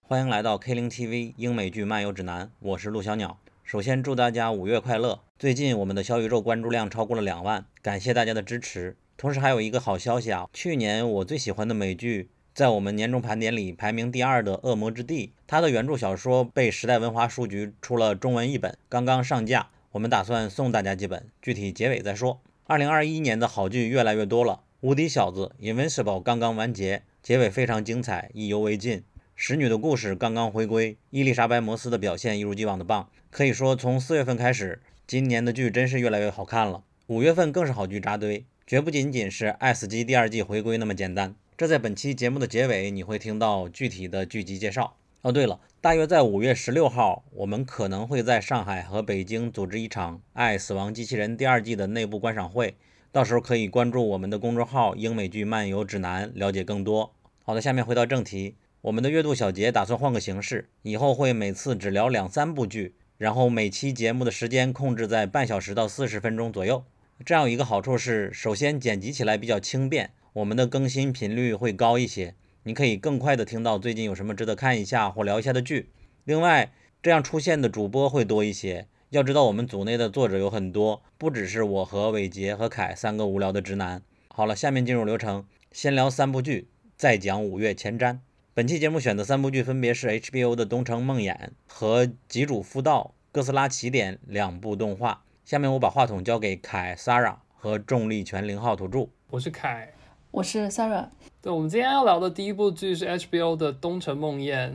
欢迎来到 K 零 TV 英美剧漫游指南，我是陆小鸟。首先祝大家五月快乐！最近我们的小宇宙关注量超过了两万，感谢大家的支持。同时还有一个好消息啊，去年我最喜欢的美剧，在我们年终盘点里排名第二的《恶魔之地》，它的原著小说被时代文化书局出了中文译本，刚刚上架，我们打算送大家几本，具体结尾再说。二零二一年的好剧越来越多了，《无敌小子》Invincible 刚刚完结，结尾非常精彩，意犹未尽。使女的故事刚刚回归，伊丽莎白·摩斯的表现一如既往的棒。可以说，从四月份开始，今年的剧真是越来越好看了。五月份更是好剧扎堆，绝不仅仅是《爱死机》第二季回归那么简单。这在本期节目的结尾你会听到具体的剧集介绍。哦，对了，大约在五月十六号，我们可能会在上海和北京组织一场《爱死亡机器人》第二季的内部观赏会，到时候可以关注我们的公众号“英美剧漫游指南”了解更多。好的，下面回到正题。我们的月度小节打算换个形式，以后会每次只聊两三部剧，然后每期节目的时间控制在半小时到四十分钟左右。这样有一个好处是，首先剪辑起来比较轻便，我们的更新频率会高一些，你可以更快的听到最近有什么值得看一下或聊一下的剧。另外，这样出现的主播会多一些。要知道，我们组内的作者有很多，不只是我和伟杰和凯三个无聊的直男。好了，下面进入流程，先聊三部剧，再讲五月前瞻。本期节目选的三部剧分别是 HBO 的《东城梦魇》和《极主夫道：哥斯拉起点》两部动画。下面我把话筒交给凯、Sara 和重力拳零号土著。我是凯，我是 Sarah。对，我们今天要聊的第一部剧是 HBO 的《东城梦魇》。《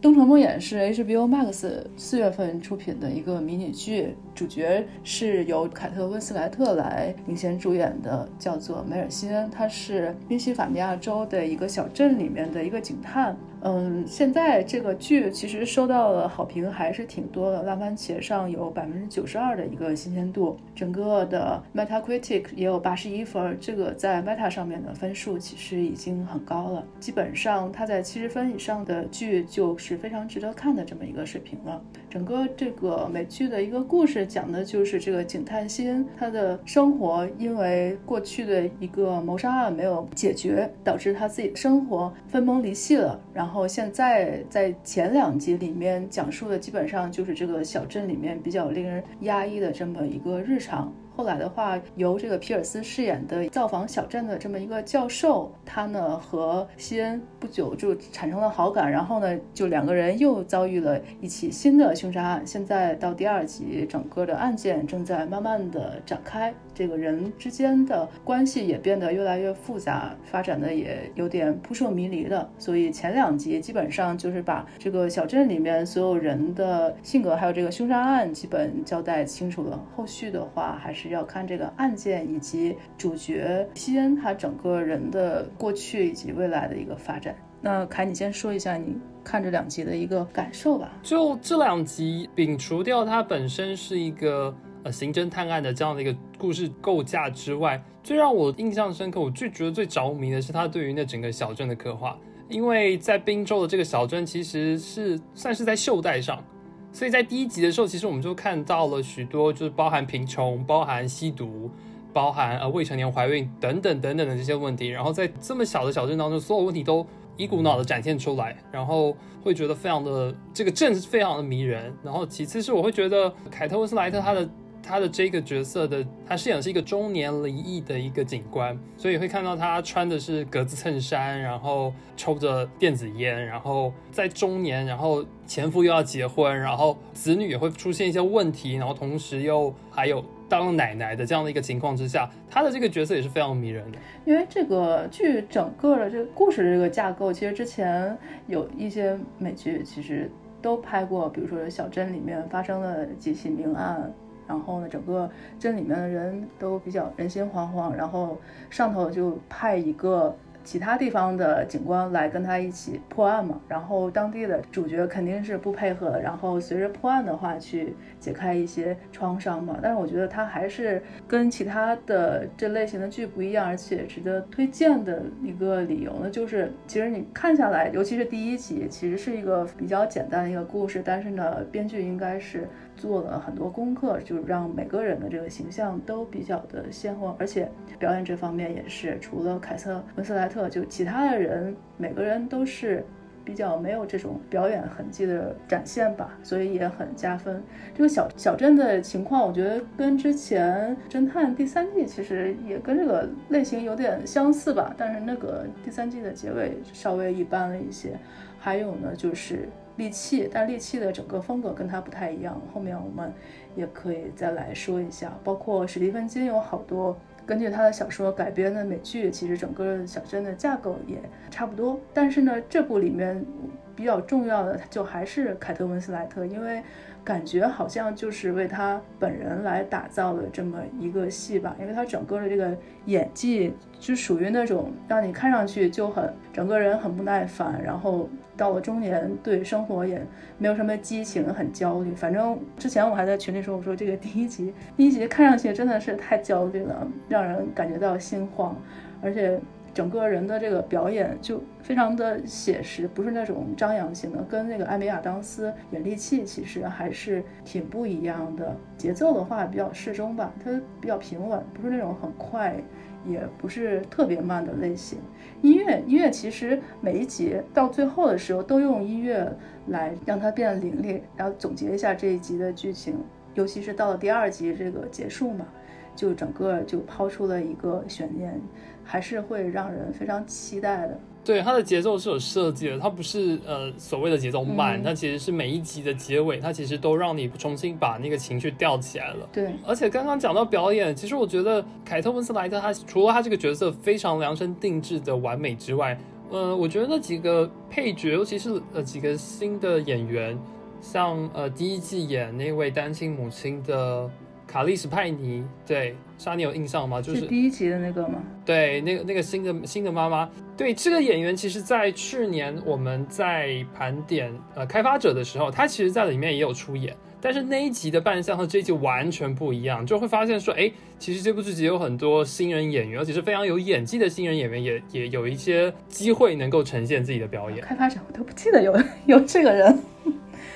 东城梦魇》是 HBO Max 四月份出品的一个迷你剧，主角是由凯特温斯莱特来领衔主演的，叫做梅尔辛恩，他是宾夕法尼亚州的一个小镇里面的一个警探。嗯，现在这个剧其实收到了好评还是挺多的，烂番茄上有百分之九十二的一个新鲜度，整个的 Metacritic 也有八十一分，这个在 Meta 上面的分数其实已经很高了，基本上它在七十分以上的剧就是非常值得看的这么一个水平了。整个这个美剧的一个故事讲的就是这个警探辛他的生活，因为过去的一个谋杀案没有解决，导致他自己的生活分崩离析了，然后。然后现在在前两集里面讲述的基本上就是这个小镇里面比较令人压抑的这么一个日常。后来的话，由这个皮尔斯饰演的造访小镇的这么一个教授，他呢和西恩不久就产生了好感，然后呢就两个人又遭遇了一起新的凶杀案。现在到第二集，整个的案件正在慢慢的展开，这个人之间的关系也变得越来越复杂，发展的也有点扑朔迷离了。所以前两集基本上就是把这个小镇里面所有人的性格还有这个凶杀案基本交代清楚了。后续的话还是。是要看这个案件以及主角西恩他整个人的过去以及未来的一个发展。那凯，你先说一下你看这两集的一个感受吧。就这两集，摒除掉它本身是一个呃刑侦探案的这样的一个故事构架之外，最让我印象深刻，我最觉得最着迷的是他对于那整个小镇的刻画。因为在滨州的这个小镇，其实是算是在袖带上。所以在第一集的时候，其实我们就看到了许多，就是包含贫穷、包含吸毒、包含呃未成年怀孕等等等等的这些问题。然后在这么小的小镇当中，所有问题都一股脑的展现出来，然后会觉得非常的这个镇非常的迷人。然后其次是我会觉得凯特温斯莱特他的。他的这个角色的，他饰演是一个中年离异的一个警官，所以会看到他穿的是格子衬衫，然后抽着电子烟，然后在中年，然后前夫又要结婚，然后子女也会出现一些问题，然后同时又还有当奶奶的这样的一个情况之下，他的这个角色也是非常迷人的。因为这个剧整个的这个故事的这个架构，其实之前有一些美剧其实都拍过，比如说小镇里面发生了几起命案。然后呢，整个镇里面的人都比较人心惶惶，然后上头就派一个其他地方的警官来跟他一起破案嘛，然后当地的主角肯定是不配合，然后随着破案的话去解开一些创伤嘛。但是我觉得他还是跟其他的这类型的剧不一样，而且值得推荐的一个理由呢，就是其实你看下来，尤其是第一集，其实是一个比较简单的一个故事，但是呢，编剧应该是。做了很多功课，就是让每个人的这个形象都比较的鲜活，而且表演这方面也是，除了凯瑟温斯莱特，就其他的人每个人都是比较没有这种表演痕迹的展现吧，所以也很加分。这个小小镇的情况，我觉得跟之前侦探第三季其实也跟这个类型有点相似吧，但是那个第三季的结尾稍微一般了一些。还有呢，就是。利器，但利器的整个风格跟它不太一样。后面我们也可以再来说一下，包括史蒂芬金有好多根据他的小说改编的美剧，其实整个小镇的架构也差不多。但是呢，这部里面比较重要的就还是凯特温斯莱特，因为感觉好像就是为他本人来打造的这么一个戏吧，因为他整个的这个演技就属于那种让你看上去就很整个人很不耐烦，然后。到了中年，对生活也没有什么激情，很焦虑。反正之前我还在群里说，我说这个第一集，第一集看上去真的是太焦虑了，让人感觉到心慌，而且整个人的这个表演就非常的写实，不是那种张扬型的，跟那个艾米亚当斯演力气其实还是挺不一样的。节奏的话比较适中吧，它比较平稳，不是那种很快。也不是特别慢的类型，音乐音乐其实每一集到最后的时候都用音乐来让它变得凌厉，然后总结一下这一集的剧情，尤其是到了第二集这个结束嘛，就整个就抛出了一个悬念，还是会让人非常期待的。对它的节奏是有设计的，它不是呃所谓的节奏慢，它其实是每一集的结尾，它其实都让你重新把那个情绪吊起来了。对，而且刚刚讲到表演，其实我觉得凯特温斯莱特她除了她这个角色非常量身定制的完美之外，呃，我觉得那几个配角，尤其是呃几个新的演员，像呃第一季演那位单亲母亲的。卡莉斯派尼，对，莎你有印象吗？就是第一集的那个吗？对，那个那个新的新的妈妈，对这个演员，其实，在去年我们在盘点呃开发者的时候，他其实在里面也有出演，但是那一集的扮相和这一集完全不一样，就会发现说，哎，其实这部剧集有很多新人演员，而且是非常有演技的新人演员，也也有一些机会能够呈现自己的表演。开发者我都不记得有 有这个人。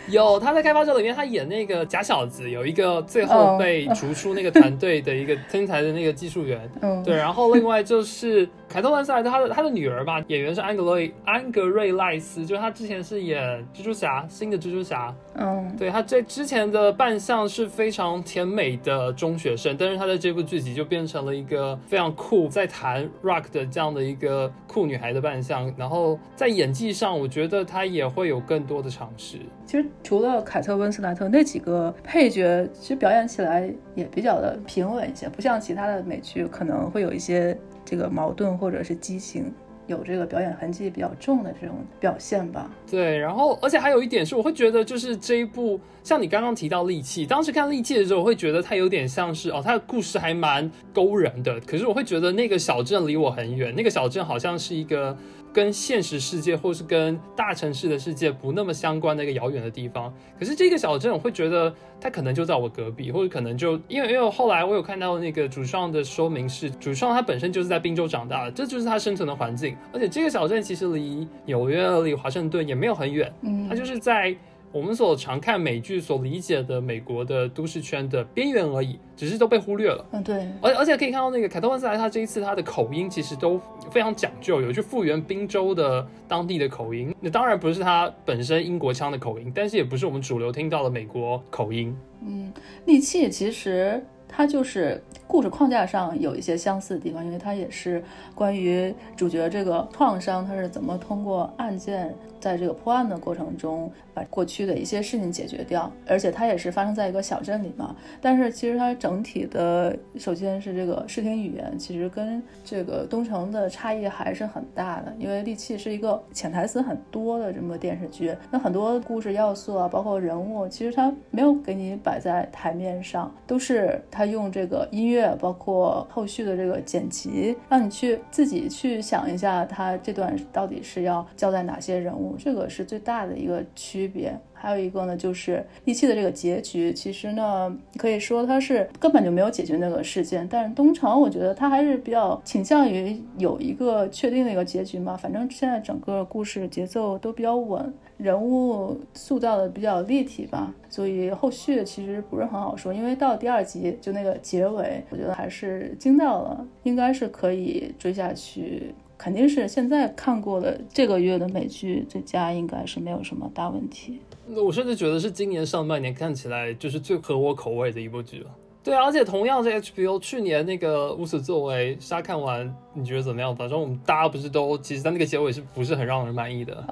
有他在开发者里面，他演那个假小子，有一个最后被逐出那个团队的一个天才的那个技术员。嗯，对，然后另外就是凯特·温斯莱特，她的她的女儿吧，演员是安格瑞安格瑞赖斯，就是她之前是演蜘蛛侠新的蜘蛛侠。嗯，对她这之前的扮相是非常甜美的中学生，但是她在这部剧集就变成了一个非常酷，在弹 rock 的这样的一个酷女孩的扮相。然后在演技上，我觉得她也会有更多的尝试。其实除了凯特温斯莱特那几个配角，其实表演起来也比较的平稳一些，不像其他的美剧可能会有一些这个矛盾或者是激情，有这个表演痕迹比较重的这种表现吧。对，然后而且还有一点是，我会觉得就是这一部，像你刚刚提到利器，当时看利器的时候，我会觉得它有点像是哦，它的故事还蛮勾人的，可是我会觉得那个小镇离我很远，那个小镇好像是一个。跟现实世界或是跟大城市的世界不那么相关的一个遥远的地方，可是这个小镇我会觉得它可能就在我隔壁，或者可能就因为因为后来我有看到那个主创的说明是，主创他本身就是在滨州长大的，这就是他生存的环境，而且这个小镇其实离纽约、离华盛顿也没有很远，嗯，它就是在。我们所常看美剧所理解的美国的都市圈的边缘而已，只是都被忽略了。嗯，对。而而且可以看到那个凯特温斯莱，他这一次他的口音其实都非常讲究，有去复原宾州的当地的口音。那当然不是他本身英国腔的口音，但是也不是我们主流听到的美国口音。嗯，利器其实它就是故事框架上有一些相似的地方，因为它也是关于主角这个创伤，他是怎么通过案件。在这个破案的过程中，把过去的一些事情解决掉，而且它也是发生在一个小镇里嘛。但是其实它整体的，首先是这个视听语言，其实跟这个东城的差异还是很大的。因为利器是一个潜台词很多的这么个电视剧，那很多故事要素啊，包括人物，其实它没有给你摆在台面上，都是他用这个音乐，包括后续的这个剪辑，让你去自己去想一下，他这段到底是要交代哪些人物，这个是最大的一个区别。还有一个呢，就是利器的这个结局，其实呢，可以说它是根本就没有解决那个事件。但是东城，我觉得他还是比较倾向于有一个确定的一个结局嘛。反正现在整个故事节奏都比较稳，人物塑造的比较立体吧，所以后续其实不是很好说。因为到第二集就那个结尾，我觉得还是惊到了，应该是可以追下去。肯定是现在看过的这个月的美剧最佳，应该是没有什么大问题。我甚至觉得是今年上半年看起来就是最合我口味的一部剧了。对啊，而且同样是 HBO 去年那个无所作为，沙看完你觉得怎么样？反正我们大家不是都其实在那个结尾是不是很让人满意的？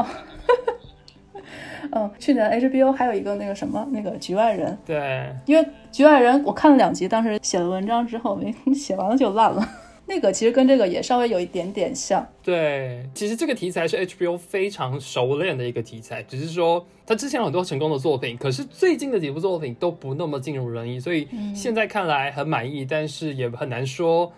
嗯，去年 HBO 还有一个那个什么那个局外人，对，因为局外人我看了两集，当时写了文章之后没 写完了就烂了。那个其实跟这个也稍微有一点点像。对，其实这个题材是 HBO 非常熟练的一个题材，只是说他之前有很多成功的作品，可是最近的几部作品都不那么尽如人意，所以现在看来很满意，但是也很难说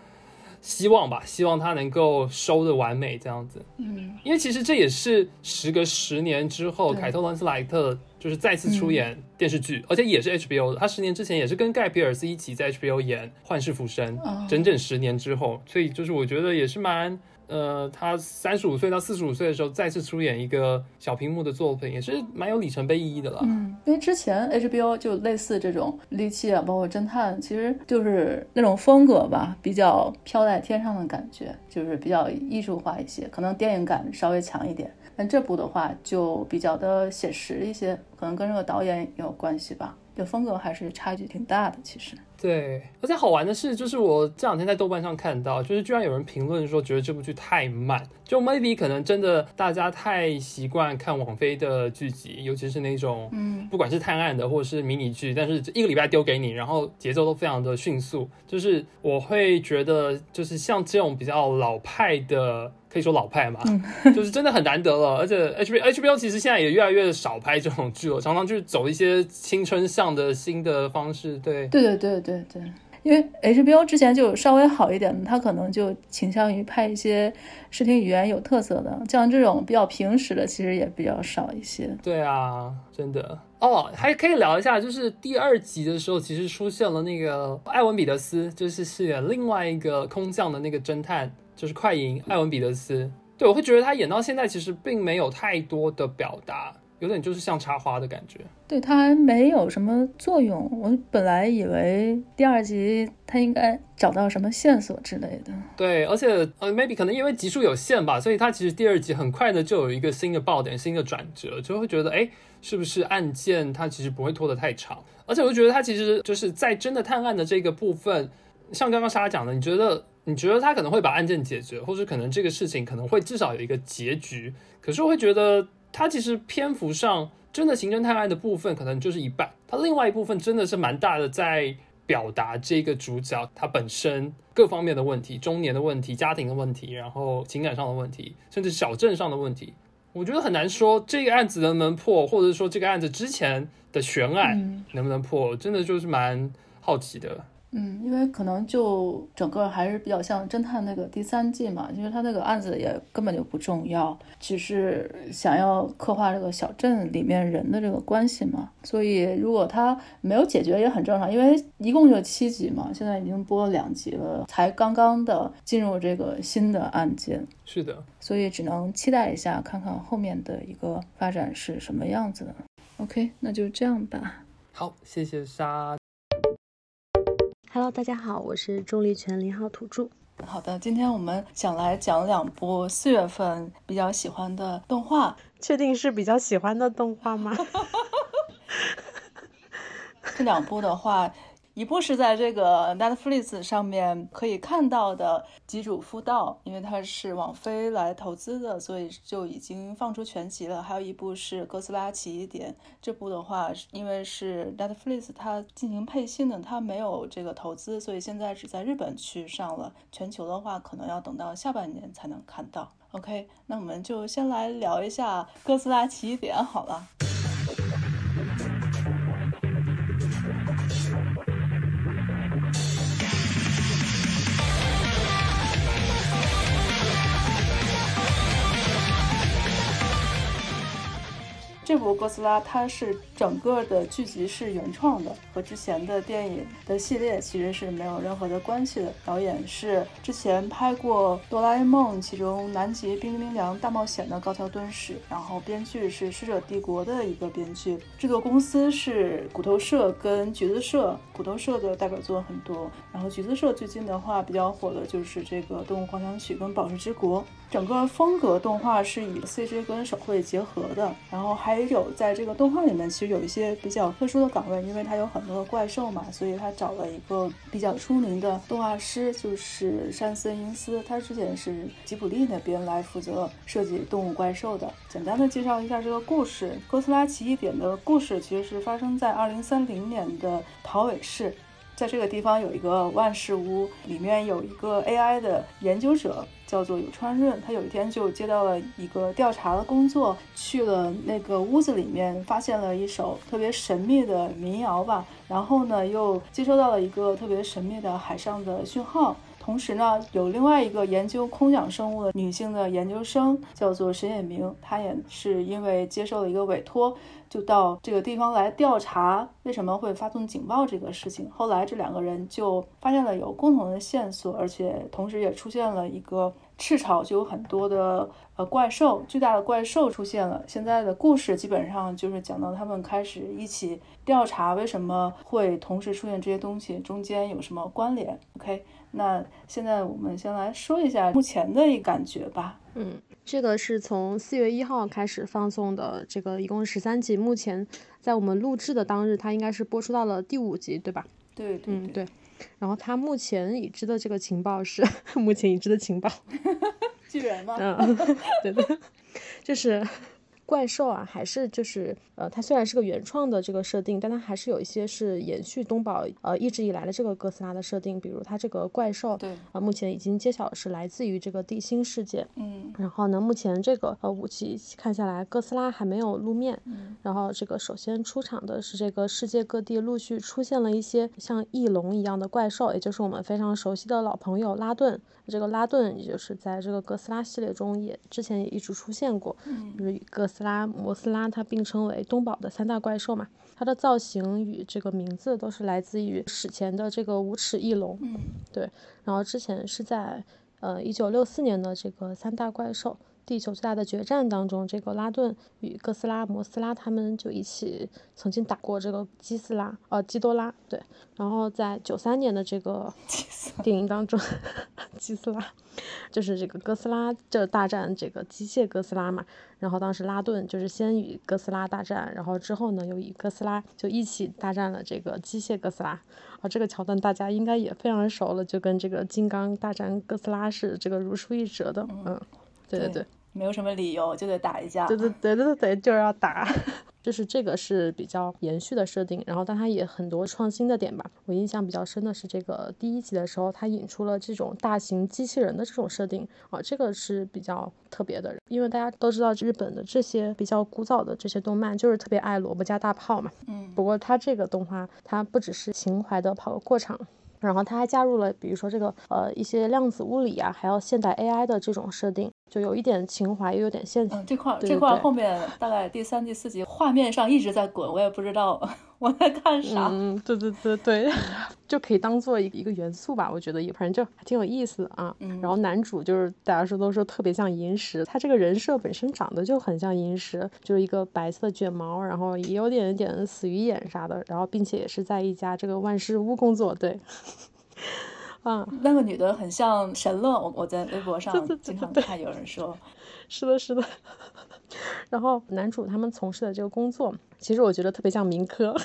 希望吧，希望他能够收的完美这样子。嗯，因为其实这也是时隔十年之后，凯特温斯莱特。就是再次出演电视剧，而且也是 HBO 的。他十年之前也是跟盖比尔斯一起在 HBO 演《幻世浮生》，整整十年之后，所以就是我觉得也是蛮。呃，他三十五岁到四十五岁的时候再次出演一个小屏幕的作品，也是蛮有里程碑意义的了。嗯，因为之前 HBO 就类似这种利器啊，包括侦探，其实就是那种风格吧，比较飘在天上的感觉，就是比较艺术化一些，可能电影感稍微强一点。但这部的话就比较的写实一些，可能跟这个导演有关系吧。就风格还是差距挺大的，其实。对，而且好玩的是，就是我这两天在豆瓣上看到，就是居然有人评论说，觉得这部剧太慢。就 maybe 可能真的大家太习惯看网飞的剧集，尤其是那种，嗯，不管是探案的或者是迷你剧，但是一个礼拜丢给你，然后节奏都非常的迅速。就是我会觉得，就是像这种比较老派的。可以说老派嘛，就是真的很难得了。而且 H B H B O 其实现在也越来越少拍这种剧了，常常去走一些青春向的新的方式。对，对对对对对。因为 HBO 之前就稍微好一点的，他可能就倾向于拍一些视听语言有特色的，像这种比较平实的，其实也比较少一些。对啊，真的哦，还可以聊一下，就是第二集的时候，其实出现了那个艾文·彼得斯，就是饰演另外一个空降的那个侦探。就是快银艾文彼得斯，对我会觉得他演到现在其实并没有太多的表达，有点就是像插花的感觉。对它还没有什么作用，我本来以为第二集它应该找到什么线索之类的。对，而且呃，maybe 可能因为集数有限吧，所以它其实第二集很快的就有一个新的爆点、新的转折，就会觉得哎，是不是案件它其实不会拖得太长？而且我觉得它其实就是在真的探案的这个部分，像刚刚莎莎讲的，你觉得？你觉得他可能会把案件解决，或者可能这个事情可能会至少有一个结局。可是我会觉得他其实篇幅上真的刑侦探案的部分可能就是一半，它另外一部分真的是蛮大的，在表达这个主角他本身各方面的问题，中年的问题、家庭的问题，然后情感上的问题，甚至小镇上的问题。我觉得很难说这个案子能不能破，或者说这个案子之前的悬案能不能破，真的就是蛮好奇的。嗯，因为可能就整个还是比较像侦探那个第三季嘛，因为他那个案子也根本就不重要，只是想要刻画这个小镇里面人的这个关系嘛。所以如果他没有解决也很正常，因为一共就七集嘛，现在已经播了两集了，才刚刚的进入这个新的案件。是的，所以只能期待一下，看看后面的一个发展是什么样子的。OK，那就这样吧。好，谢谢沙。Hello，大家好，我是重力泉零号土著。好的，今天我们想来讲两部四月份比较喜欢的动画。确定是比较喜欢的动画吗？这两部的话，一部是在这个 Netflix 上面可以看到的《吉主夫道》，因为它是网飞来投资的，所以就已经放出全集了。还有一部是《哥斯拉奇异点》，这部的话，因为是 Netflix 它进行配信的，它没有这个投资，所以现在只在日本去上了。全球的话，可能要等到下半年才能看到。OK，那我们就先来聊一下《哥斯拉奇异点》好了。这部哥斯拉它是整个的剧集是原创的，和之前的电影的系列其实是没有任何的关系的。导演是之前拍过《哆啦 A 梦》其中南极冰冰凉大冒险的高桥敦史，然后编剧是《使者帝国》的一个编剧，制作公司是骨头社跟橘子社。骨头社的代表作很多，然后橘子社最近的话比较火的就是这个《动物狂想曲》跟《宝石之国》。整个风格动画是以 CG 跟手绘结合的，然后还有在这个动画里面，其实有一些比较特殊的岗位，因为它有很多的怪兽嘛，所以他找了一个比较出名的动画师，就是山森英司，他之前是吉卜力那边来负责设计动物怪兽的。简单的介绍一下这个故事，《哥斯拉奇异点》的故事其实是发生在二零三零年的桃尾市。在这个地方有一个万事屋，里面有一个 AI 的研究者，叫做有川润。他有一天就接到了一个调查的工作，去了那个屋子里面，发现了一首特别神秘的民谣吧。然后呢，又接收到了一个特别神秘的海上的讯号。同时呢，有另外一个研究空想生物的女性的研究生，叫做沈野明，她也是因为接受了一个委托。就到这个地方来调查为什么会发动警报这个事情。后来这两个人就发现了有共同的线索，而且同时也出现了一个赤潮，就有很多的呃怪兽，巨大的怪兽出现了。现在的故事基本上就是讲到他们开始一起调查为什么会同时出现这些东西，中间有什么关联。OK，那现在我们先来说一下目前的一感觉吧。嗯。这个是从四月一号开始放送的，这个一共十三集，目前在我们录制的当日，它应该是播出到了第五集，对吧？对，嗯对。然后它目前已知的这个情报是，目前已知的情报，巨人吗？嗯，对 对，就是。怪兽啊，还是就是呃，它虽然是个原创的这个设定，但它还是有一些是延续东宝呃一直以来的这个哥斯拉的设定，比如它这个怪兽，对啊，目前已经揭晓是来自于这个地心世界，嗯，然后呢，目前这个呃武器看下来，哥斯拉还没有露面，嗯，然后这个首先出场的是这个世界各地陆续出现了一些像翼龙一样的怪兽，也就是我们非常熟悉的老朋友拉顿。这个拉顿，也就是在这个哥斯拉系列中也之前也一直出现过，就是与哥斯拉、摩斯拉它并称为东宝的三大怪兽嘛。它的造型与这个名字都是来自于史前的这个无齿翼龙，对。然后之前是在呃一九六四年的这个三大怪兽。地球最大的决战当中，这个拉顿与哥斯拉、摩斯拉他们就一起曾经打过这个基斯拉，呃，基多拉，对。然后在九三年的这个 电影当中，基斯拉就是这个哥斯拉就大战这个机械哥斯拉嘛。然后当时拉顿就是先与哥斯拉大战，然后之后呢又与哥斯拉就一起大战了这个机械哥斯拉。啊，这个桥段大家应该也非常熟了，就跟这个金刚大战哥斯拉是这个如出一辙的，嗯。对对对，没有什么理由就得打一架。对对对对对，就是要打。就是这个是比较延续的设定，然后但它也很多创新的点吧。我印象比较深的是这个第一集的时候，它引出了这种大型机器人的这种设定啊，这个是比较特别的。因为大家都知道日本的这些比较古早的这些动漫就是特别爱萝卜加大炮嘛。嗯。不过它这个动画，它不只是情怀的跑个过场。然后它还加入了，比如说这个呃一些量子物理啊，还有现代 AI 的这种设定，就有一点情怀，又有点现嗯，这块这块后面大概第三、第四集画面上一直在滚，我也不知道。我在看啥？嗯，对对对对，就可以当做一一个元素吧。我觉得也反正就还挺有意思的啊。嗯。然后男主就是大家说都说特别像银石，他这个人设本身长得就很像银石，就是一个白色卷毛，然后也有点点死鱼眼啥的，然后并且也是在一家这个万事屋工作。对。嗯，那个女的很像神乐，我我在微博上经常看有人说。是的，是的。然后男主他们从事的这个工作，其实我觉得特别像民科。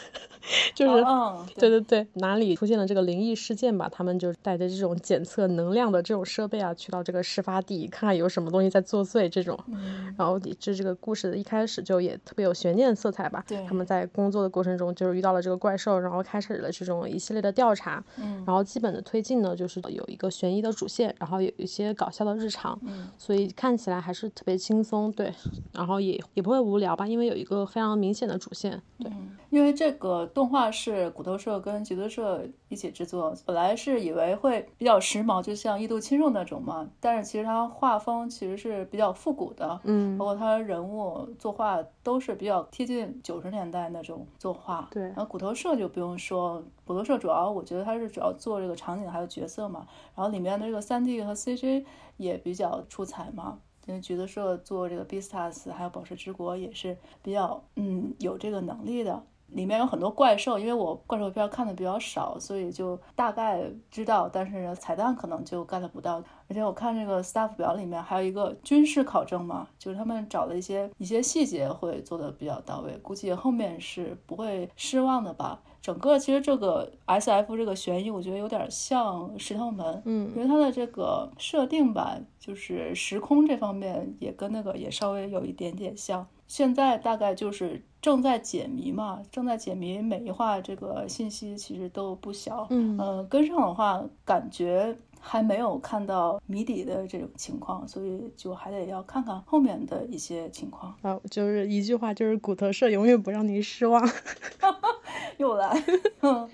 就是嗯，对对对，哪里出现了这个灵异事件吧，他们就带着这种检测能量的这种设备啊，去到这个事发地，看看有什么东西在作祟这种。嗯然后这这个故事的一开始就也特别有悬念色彩吧。对他们在工作的过程中就是遇到了这个怪兽，然后开始了这种一系列的调查。嗯然后基本的推进呢，就是有一个悬疑的主线，然后有一些搞笑的日常，嗯所以看起来还是特别轻松，对，然后也也不会无聊吧，因为有一个非常明显的主线，对，嗯，因为这个动画是骨头社跟吉德社一起制作，本来是以为会比较时髦，就像《异度侵入》那种嘛，但是其实它画风其实是比较复古的，嗯包括它人物作画都是比较贴近九十年代那种作画。对然后骨头社就不用说，骨头社主要我觉得它是主要做这个场景还有角色嘛，然后里面的这个三 D 和 CG 也比较出彩嘛。因为橘子社做这个 Beastars 还有宝石之国也是比较嗯有这个能力的。里面有很多怪兽，因为我怪兽片看的比较少，所以就大概知道，但是彩蛋可能就 get 不到。而且我看这个 staff 表里面还有一个军事考证嘛，就是他们找的一些一些细节会做的比较到位，估计后面是不会失望的吧。整个其实这个 S F 这个悬疑，我觉得有点像石头门，嗯因为它的这个设定吧，就是时空这方面也跟那个也稍微有一点点像。现在大概就是正在解谜嘛，正在解谜，每一话这个信息其实都不小。嗯呃，跟上的话，感觉还没有看到谜底的这种情况，所以就还得要看看后面的一些情况。啊，就是一句话，就是骨头社永远不让您失望。又来，嗯。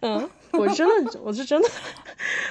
嗯，我真的，我是真的，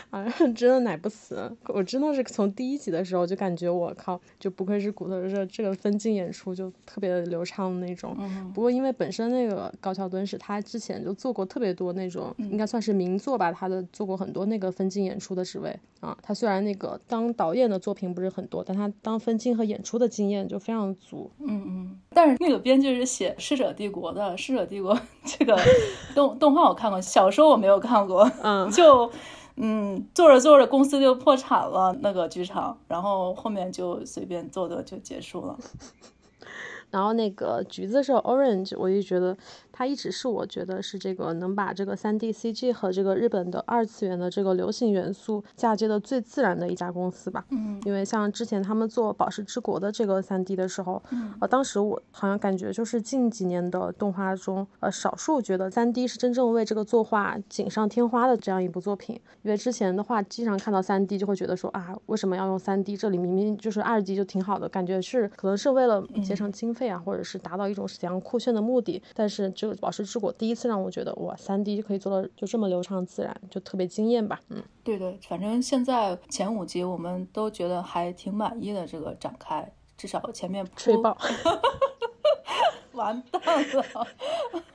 啊，真的奶不死。我真的是从第一集的时候就感觉我靠，就不愧是骨头热，这个分镜演出就特别的流畅的那种。嗯不过因为本身那个高桥敦史他之前就做过特别多那种，应该算是名作吧，他的做过很多那个分镜演出的职位啊。他虽然那个当导演的作品不是很多，但他当分镜和演出的经验就非常足。嗯嗯，但是那个编剧是写《逝者帝国》的，《逝者帝国》这个 动动画我看过，小说我没有看过。嗯，就嗯，做着做着公司就破产了，那个剧场，然后后面就随便做做就结束了。然后那个橘子是 Orange，我就觉得它一直是我觉得是这个能把这个三 D CG 和这个日本的二次元的这个流行元素嫁接的最自然的一家公司吧。嗯因为像之前他们做《宝石之国》的这个三 D 的时候，呃，当时我好像感觉就是近几年的动画中，呃，少数觉得三 D 是真正为这个作画锦上添花的这样一部作品。因为之前的话，经常看到三 D 就会觉得说啊，为什么要用三 D？这里明明就是二 D 就挺好的，感觉是可能是为了节省经费啊，或者是达到一种怎样酷炫的目的。但是这个《宝石之国》第一次让我觉得哇三 D 可以做到就这么流畅自然，就特别惊艳吧。嗯，对对，反正现在前五集我们都觉得还挺满意的，这个展开，至少前面吹爆。完蛋了，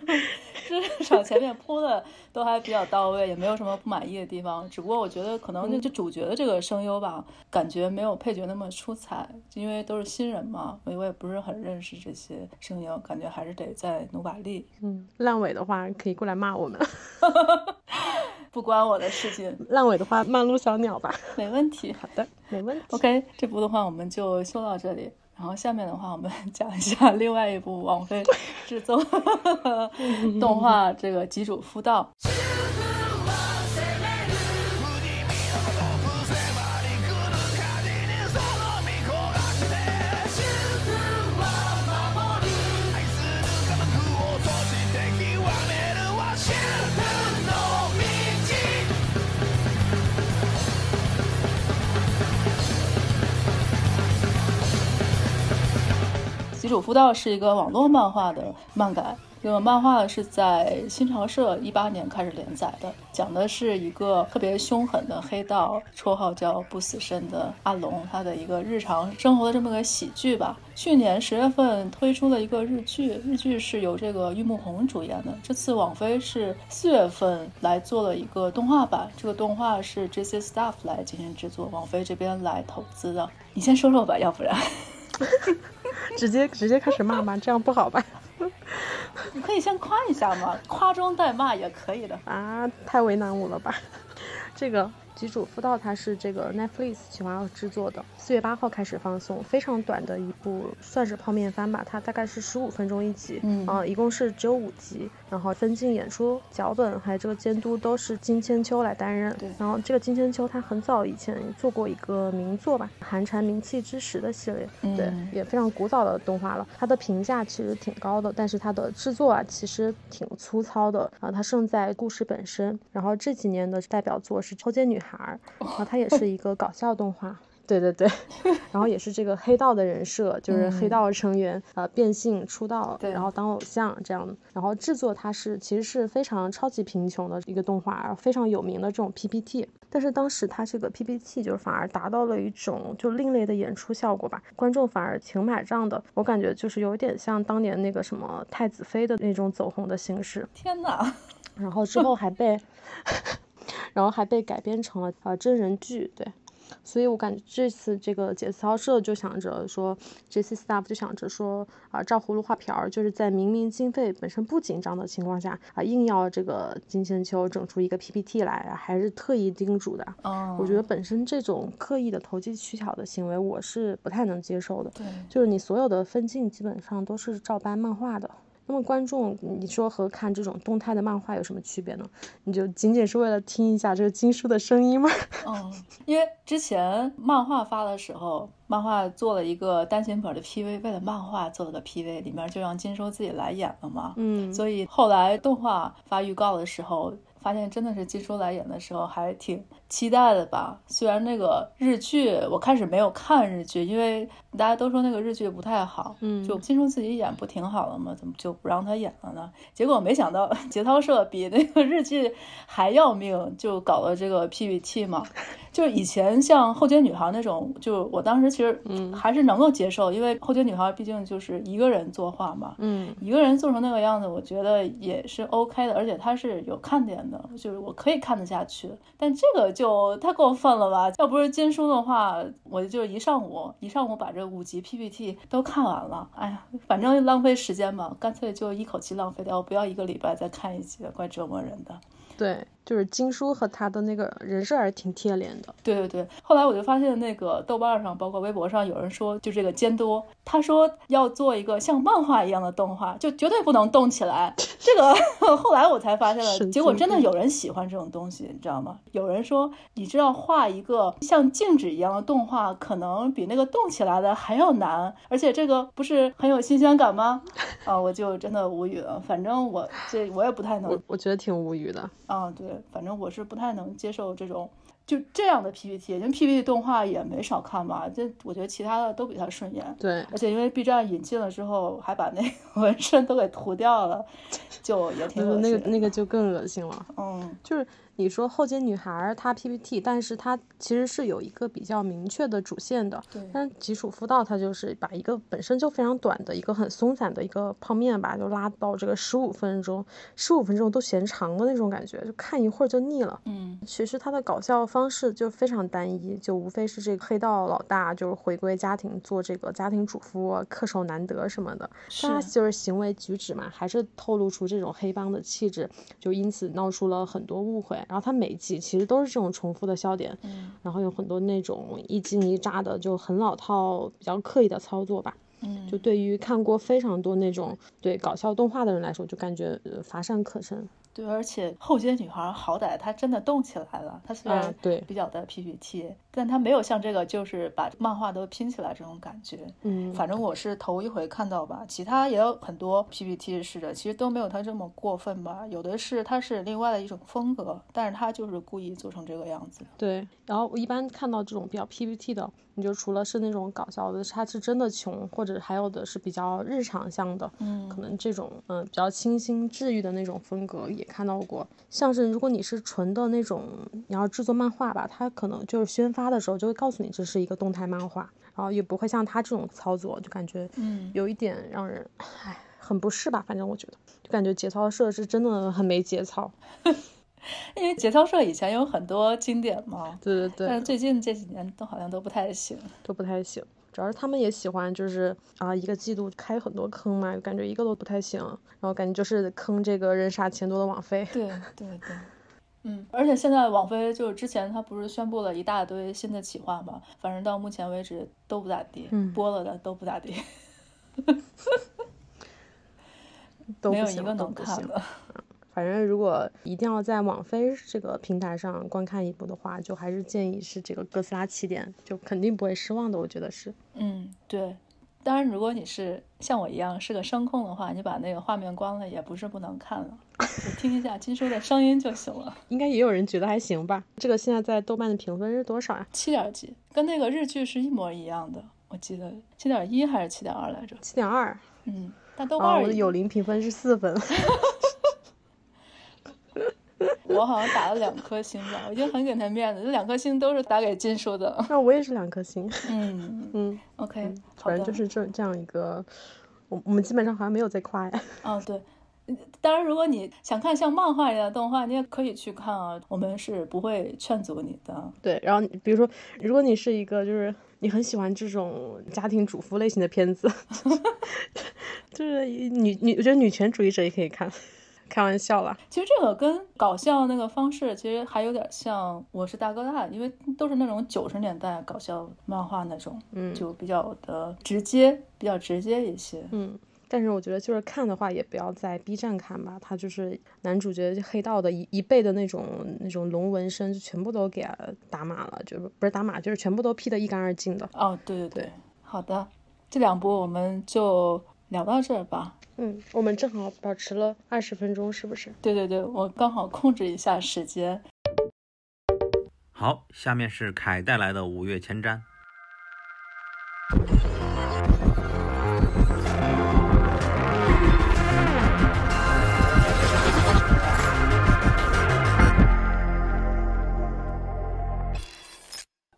至少前面铺的都还比较到位，也没有什么不满意的地方。只不过我觉得可能就就主角的这个声优吧，感觉没有配角那么出彩，因为都是新人嘛，我我也不是很认识这些声优，感觉还是得再努把力。嗯，烂尾的话可以过来骂我们，不关我的事情，烂尾的话骂陆小鸟吧。没问题。好的，没问题。OK，这部的话我们就说到这里。然后下面的话，我们 讲一下另外一部王菲制作 动画，这个《吉主夫道》。主妇道是一个网络漫画的漫改，这个漫画是在新潮社一八年开始连载的，讲的是一个特别凶狠的黑道，绰号叫不死身的阿龙，他的一个日常生活的这么个喜剧吧。去年十月份推出了一个日剧，日剧是由这个玉木宏主演的。这次网飞是四月份来做了一个动画版，这个动画是 JC Staff 来进行制作，网飞这边来投资的。你先说说吧，要不然。直接直接开始骂吗，这样不好吧？你可以先夸一下嘛，夸中带骂也可以的。啊，太为难我了吧？这个吉主夫道它是这个 Netflix 企划制作的，四月八号开始放送，非常短的一部，算是泡面番吧，它大概是十五分钟一集，嗯啊、一共是只有五集，然后分镜、演出、脚本还有这个监督都是金千秋来担任。对然后这个金千秋他很早以前做过一个名作吧，《寒蝉鸣泣之时》的系列，对嗯，也非常古早的动画了。它的评价其实挺高的，但是它的制作啊其实挺粗糙的啊，它胜在故事本身。然后这几年的代表作是《抽签女孩》，然后它也是一个搞笑动画。对对对，然后也是这个黑道的人设，就是黑嗯道成员、呃变性出道，对然后当偶像这样的。然后制作它是其实是非常超级贫穷的一个动画，非常有名的这种 PPT。但是当时它这个 PPT 就反而达到了一种就另类的演出效果吧，观众反而挺买账的。我感觉就是有点像当年那个什么太子妃的那种走红的形式。天哪，然后之后还被，然后还被改编成了呃真人剧，对。所以我感觉这次这个节操社就想着说，JC Staff 就想着说啊、照葫芦画瓢儿，就是在明明经费本身不紧张的情况下啊、硬要这个金千秋整出一个 PPT 来啊，还是特意叮嘱的。嗯，我觉得本身这种刻意的投机取巧的行为，我是不太能接受的。对，就是你所有的分镜基本上都是照搬漫画的。那么观众，你说和看这种动态的漫画有什么区别呢？你就仅仅是为了听一下这个金叔的声音吗？嗯，因为之前漫画发的时候，漫画做了一个单行本的 PV，为了漫画做了个 PV，里面就让金叔自己来演了嘛。嗯，所以后来动画发预告的时候，发现真的是金叔来演的时候，还挺期待的吧。虽然那个日剧我开始没有看日剧，因为大家都说那个日剧不太好，嗯就金钟自己演不挺好了吗？怎么就不让他演了呢？结果没想到节操社比那个日剧还要命，就搞了这个 PPT 嘛。就是以前像后街女孩那种，就我当时其实还是能够接受，因为后街女孩毕竟就是一个人作画嘛，嗯一个人做成那个样子，我觉得也是 OK 的，而且它是有看点的，就是我可以看得下去。但这个就就太过分了吧？要不是金叔的话，我就一上午一上午把这五集 PPT 都看完了。哎呀，反正浪费时间嘛，干脆就一口气浪费掉，不要一个礼拜再看一集，怪折磨人的。对，就是金叔和他的那个人设还是挺贴脸的。对对对，后来我就发现那个豆瓣上，包括微博上有人说，就这个监督，他说要做一个像漫画一样的动画，就绝对不能动起来。这个 后来我才发现了，结果真的有人喜欢这种东西，你知道吗？有人说，你知道画一个像静止一样的动画，可能比那个动起来的还要难，而且这个不是很有新鲜感吗？啊，我就真的无语了。反正我这我也不太能我我觉得挺无语的。啊，对，反正我是不太能接受这种就这样的 PPT，因为 PPT 动画也没少看吧，这我觉得其他的都比它顺眼。对，而且因为 B 站引进了之后，还把那个 纹身都给涂掉了，就也挺恶心的。那个那个就更恶心了。嗯，就是你说后街女孩儿她 PPT，但是她其实是有一个比较明确的主线的。对但基础辅导它就是把一个本身就非常短的一个很松散的一个泡面吧，就拉到这个十五分钟，十五分钟都嫌长的那种感觉，就看一会儿就腻了。嗯，其实它的搞笑方式就非常单一，就无非是这个黑道老大就是回归家庭做这个家庭主妇啊，恪守难得什么的。但他就是行为举止嘛，还是透露出这种黑帮的气质，就因此闹出了很多误会。然后他每一集其实都是这种重复的笑点，嗯然后有很多那种一惊一乍的，就很老套、比较刻意的操作吧。嗯，就对于看过非常多那种对搞笑动画的人来说，就感觉呃乏善可陈。对，而且后街女孩好歹她真的动起来了，她虽然啊对比较的 PPT，、但她没有像这个就是把漫画都拼起来这种感觉。嗯，反正我是头一回看到吧，其他也有很多 PPT 式的，其实都没有她这么过分吧。有的是她是另外的一种风格，但是她就是故意做成这个样子。对，然后我一般看到这种比较 PPT 的，你就除了是那种搞笑的，她是真的穷，或者还有的是比较日常向的，嗯可能这种嗯、呃比较清新治愈的那种风格也看到过。像是如果你是纯的那种，你要制作漫画吧，它可能就是宣发的时候就会告诉你这是一个动态漫画，然后也不会像他这种操作，就感觉嗯，有一点让人唉很不适吧。反正我觉得，就感觉节操设置真的很没节操。因为节操社以前有很多经典嘛，对对对但是，最近这几年都好像都不太行。都不太行。主要是他们也喜欢，就是啊，一个季度开很多坑嘛，感觉一个都不太行。然后感觉就是坑这个人傻钱多的网飞。对对对，嗯，而且现在网飞就是之前他不是宣布了一大堆新的企划嘛，反正到目前为止都不咋地，嗯播了的都不咋地，都没有一个能看。的。反正如果一定要在网飞这个平台上观看一部的话，就还是建议是这个哥斯拉起点，就肯定不会失望的。我觉得是。嗯，对。当然，如果你是像我一样是个声控的话，你把那个画面关了也不是不能看了，就听一下金叔的声音就行了。应该也有人觉得还行吧？这个现在在豆瓣的评分是多少呀？七点几，跟那个日剧是一模一样的，我记得七点一还是七点二来着？七点二。嗯，但豆瓣，我的有灵评分是四分。我好像打了两颗星吧，我已经很给他面子，这两颗星都是打给金叔的。那我也是两颗星。嗯 嗯，，OK，好的反正就是这这样一个，我我们基本上好像没有在夸呀。哦，对。嗯当然，如果你想看像漫画一样的动画，你也可以去看啊，我们是不会劝阻你的。对，然后比如说，如果你是一个就是你很喜欢这种家庭主妇类型的片子，就是女女，我觉得女权主义者也可以看，开玩笑啦。其实这个跟搞笑那个方式其实还有点像《我是大哥大》，因为都是那种九十年代搞笑漫画那种，嗯就比较的直接，比较直接一些。嗯，但是我觉得就是看的话，也不要在 B 站看吧，他就是男主角黑道的一一辈的那种那种龙纹身，就全部都给打码了，就是不是打码，就是全部都 P 的一干二净的。哦，对对对，好的，这两部我们就聊到这儿吧。嗯，我们正好保持了二十分钟，是不是？对对对，我刚好控制一下时间。好，下面是凯带来的五月前瞻。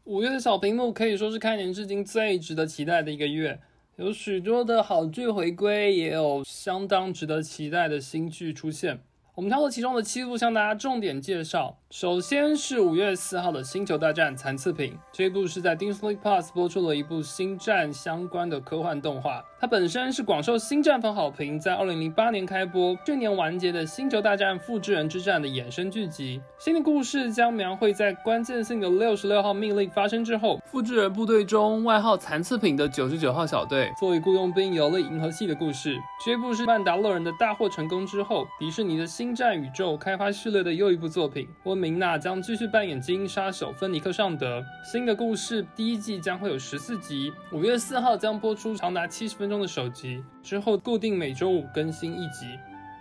五月的小屏幕可以说是开年至今最值得期待的一个月，有许多的好剧回归，也有相当值得期待的新剧出现。我们挑了其中的七部向大家重点介绍。首先是五月四号的《星球大战：残次品》，这一部是在 Disney Plus 播出了一部星战相关的科幻动画。它本身是广受星战粉好评，在二零零八年开播，去年完结的《星球大战：复制人之战》的衍生剧集。新的故事将描绘在关键性的六十六号命令发生之后，复制人部队中外号残次品的九十九号小队作为雇佣兵游历银河系的故事。这部是曼达洛人的大获成功之后，迪士尼的星战宇宙开发序列的又一部作品。温明娜将继续扮演精英杀手芬尼克尚德。新的故事第一季将会有十四集，五月四号将播出长达七十分钟的首集，之后固定每周五更新一集。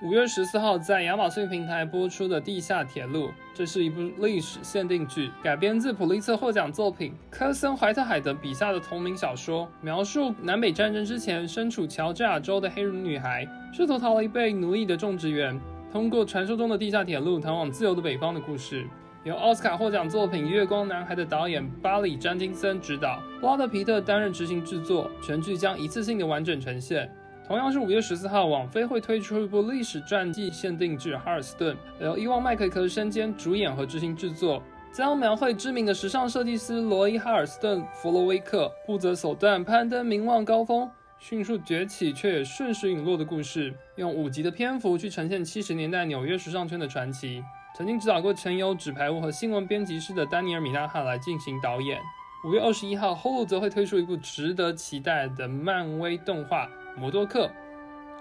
五月十四号在亚马逊平台播出的《地下铁路》，这是一部历史限定剧，改编自普利策获奖作品科森·怀特海德笔下的同名小说，描述南北战争之前身处乔治亚州的黑人女孩，试图逃离被奴役的种植园，通过传说中的地下铁路逃往自由的北方的故事。由奥斯卡获奖作品《月光男孩》的导演巴里·詹金森执导，布拉德·皮特担任执行制作，全剧将一次性的完整呈现。同样是五月十四号，网飞会推出一部历史传记限定剧《哈尔斯顿》，由伊旺麦克克身兼主演和执行制作，将描绘知名的时尚设计师罗伊·哈尔斯顿·弗洛威克不择手段攀登名望高峰，迅速崛起却也瞬时陨落的故事，用五集的篇幅去呈现七十年代纽约时尚圈的传奇。曾经指导过《陈友》《纸牌屋》和《新闻编辑室》的丹尼尔·米纳汉来进行导演。五月二十一号后路则会推出一部值得期待的漫威动画《摩多克》。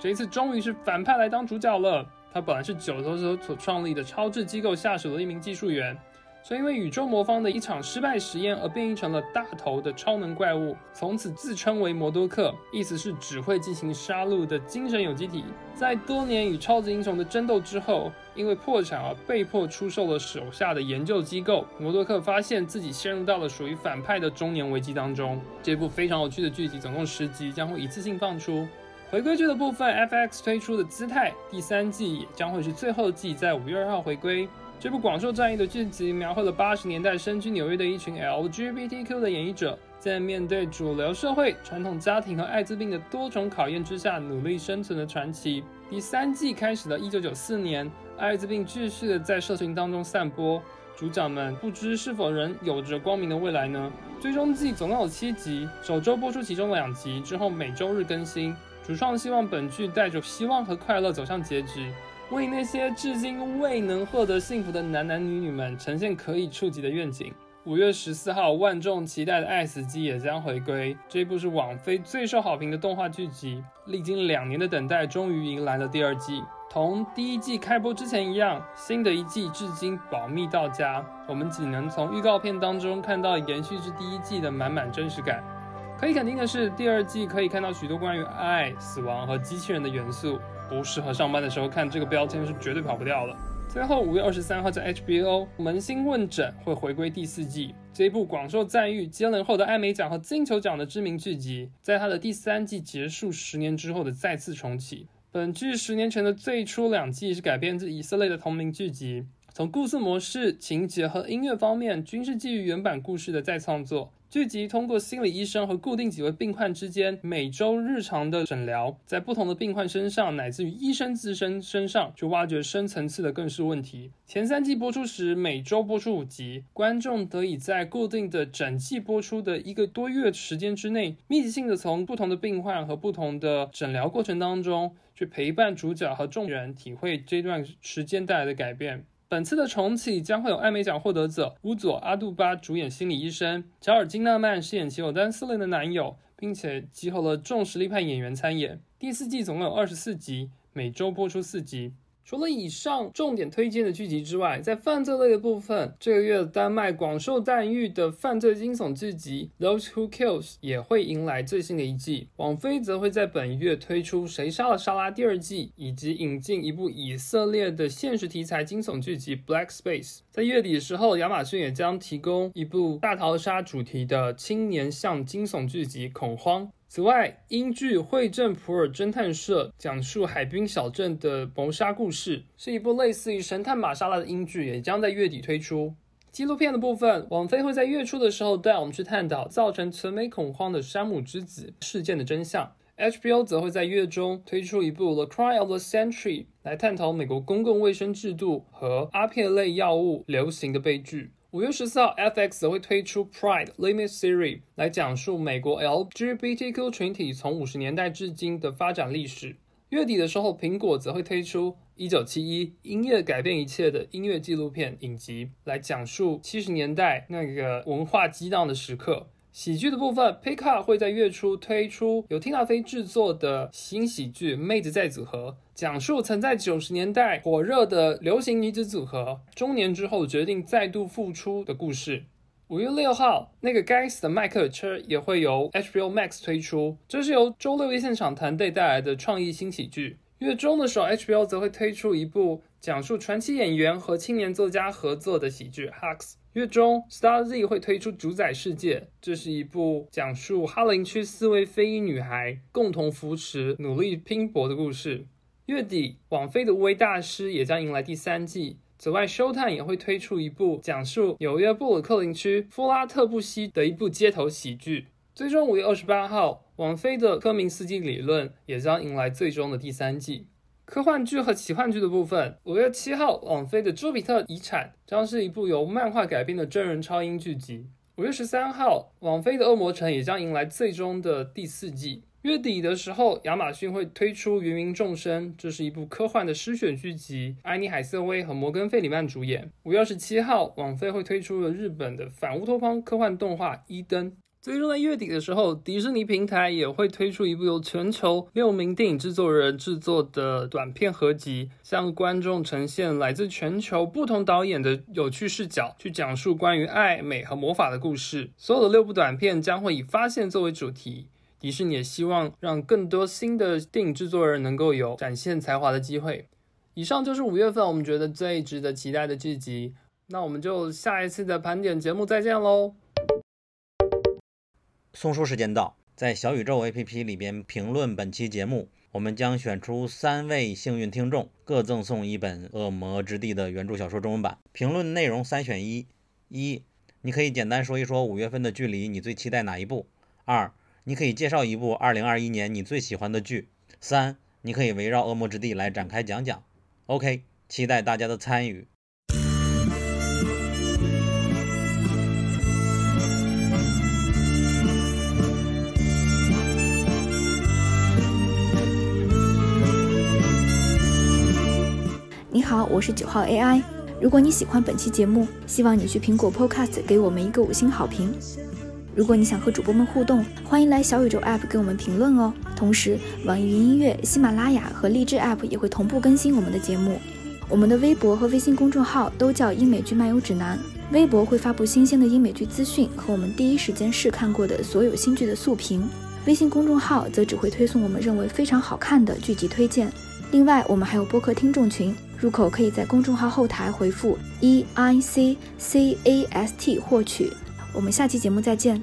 这一次终于是反派来当主角了。他本来是九头蛇所创立的超智机构下属的一名技术员，所以因为宇宙魔方的一场失败实验而变异成了大头的超能怪物，从此自称为摩多克，意思是只会进行杀戮的精神有机体。在多年与超级英雄的争斗之后，因为破产而被迫出售了手下的研究机构。摩多克发现自己陷入到了属于反派的中年危机当中。这部非常有趣的剧集，总共十集，将会一次性放出。回归剧的部分，FX 推出的《姿态》第三季也将会是最后季，在五月二号回归。这部广受赞誉的剧集描绘了八十年代身居纽约的一群 LGBTQ 的演绎者，在面对主流社会、传统家庭和艾滋病的多重考验之下，努力生存的传奇。第三季开始的一九九四年，艾滋病继续的在社群当中散播，主角们不知是否仍有着光明的未来呢？最终季总共有七集，首周播出其中两集，之后每周日更新。主创希望本剧带着希望和快乐走向结局。为那些至今未能获得幸福的男男女女们呈现可以触及的愿景。五月十四号，万众期待的《爱死机》也将回归。这部是网飞最受好评的动画剧集，历经两年的等待，终于迎来了第二季。同第一季开播之前一样，新的一季至今保密到家，我们只能从预告片当中看到延续至第一季的满满真实感。可以肯定的是，第二季可以看到许多关于爱、死亡和机器人的元素。不适合上班的时候看这个标签是绝对跑不掉的。最后，五月二十三号在 HBO《扪心问诊》会回归第四季。这一部广受赞誉、接连获得艾美奖和金球奖的知名剧集，在它的第三季结束十年之后的再次重启。本剧十年前的最初两季是改编自以色列的同名剧集，从故事模式、情节和音乐方面均是基于原版故事的再创作。剧集通过心理医生和固定几位病患之间每周日常的诊疗，在不同的病患身上乃至于医生自身身上，去挖掘深层次的更是问题。前三季播出时，每周播出五集，观众得以在固定的整季播出的一个多月时间之内，密集性的从不同的病患和不同的诊疗过程当中，去陪伴主角和众人体会这段时间带来的改变。本次的重启将会有艾美奖获得者乌佐阿杜巴主演心理医生，乔尔金纳曼饰演其有丹斯林的男友，并且集合了众实力派演员参演。第四季总共有二十四集，每周播出四集。除了以上重点推荐的剧集之外，在犯罪类的部分，这个月丹麦广受赞誉的犯罪惊悚剧集《Those Who Kills》也会迎来最新的一季。网飞则会在本月推出《谁杀了莎拉》第二季，以及引进一部以色列的现实题材惊悚剧集《Black Space》。在月底的时候，亚马逊也将提供一部大逃杀主题的青年向惊悚剧集《恐慌》。此外，英剧《惠镇普尔侦探社》讲述海滨小镇的谋杀故事，是一部类似于《神探玛莎拉》的英剧，也将在月底推出。纪录片的部分，王菲会在月初的时候带我们去探讨造成全美恐慌的山姆之子事件的真相。HBO 则会在月中推出一部《The Cry of the Century》，来探讨美国公共卫生制度和阿片类药物流行的悲剧。五月十四号，FX 会推出《Pride Limit Series》来讲述美国 LGBTQ 群体从五十年代至今的发展历史。月底的时候，苹果则会推出《一九七一音乐改变一切》的音乐纪录片影集，来讲述七十年代那个文化激荡的时刻。喜剧的部分，Pica 会在月初推出由 Tina Fey 制作的新喜剧《妹子再组合》，讲述曾在九十年代火热的流行女子组合，中年之后决定再度复出的故事。五月六号，那个该死的迈克尔车也会由 HBO Max 推出，这是由周六夜现场团队带来的创意新喜剧。月中的时候，HBO 则会推出一部讲述传奇演员和青年作家合作的喜剧《Hacks》。月中，Star Z 会推出《主宰世界》，这是一部讲述哈林区四位非裔女孩共同扶持、努力拼搏的故事。月底，网飞的《无畏大师》也将迎来第三季。此外，Showtime 也会推出一部讲述纽约布鲁克林区弗拉特布西的一部街头喜剧。最终，五月二十八号，网飞的《科明斯基理论》也将迎来最终的第三季。科幻剧和奇幻剧的部分，五月七号，网飞的《朱比特遗产》将是一部由漫画改编的真人超英剧集。五月十三号，网飞的《恶魔城》也将迎来最终的第四季。月底的时候，亚马逊会推出《芸芸众生》，这是一部科幻的诗选剧集，安妮海瑟薇和摩根费里曼主演。五月二十七号，网飞会推出了日本的反乌托邦科幻动画《伊登》。最终在月底的时候，迪士尼平台也会推出一部由全球六名电影制作人制作的短片合集，向观众呈现来自全球不同导演的有趣视角，去讲述关于爱、美和魔法的故事。所有的六部短片将会以发现作为主题。迪士尼也希望让更多新的电影制作人能够有展现才华的机会。以上就是五月份我们觉得最值得期待的剧集。那我们就下一次的盘点节目再见喽。送书时间到，在小宇宙 APP 里边评论本期节目，我们将选出三位幸运听众，各赠送一本《恶魔之地》的原著小说中文版。评论内容三选一：一，你可以简单说一说五月份的距离你最期待哪一部；二，你可以介绍一部2021年你最喜欢的剧；三，你可以围绕《恶魔之地》来展开讲讲。OK，期待大家的参与。你好，我是九号 AI。如果你喜欢本期节目，希望你去苹果 Podcast 给我们一个五星好评。如果你想和主播们互动，欢迎来小宇宙 App 给我们评论哦。同时，网易云音乐、喜马拉雅和荔枝 App 也会同步更新我们的节目。我们的微博和微信公众号都叫英美剧漫游指南。微博会发布新鲜的英美剧资讯和我们第一时间试看过的所有新剧的速评，微信公众号则只会推送我们认为非常好看的剧集推荐。另外，我们还有播客听众群，入口可以在公众号后台回复 e i c c a s t 获取。我们下期节目再见。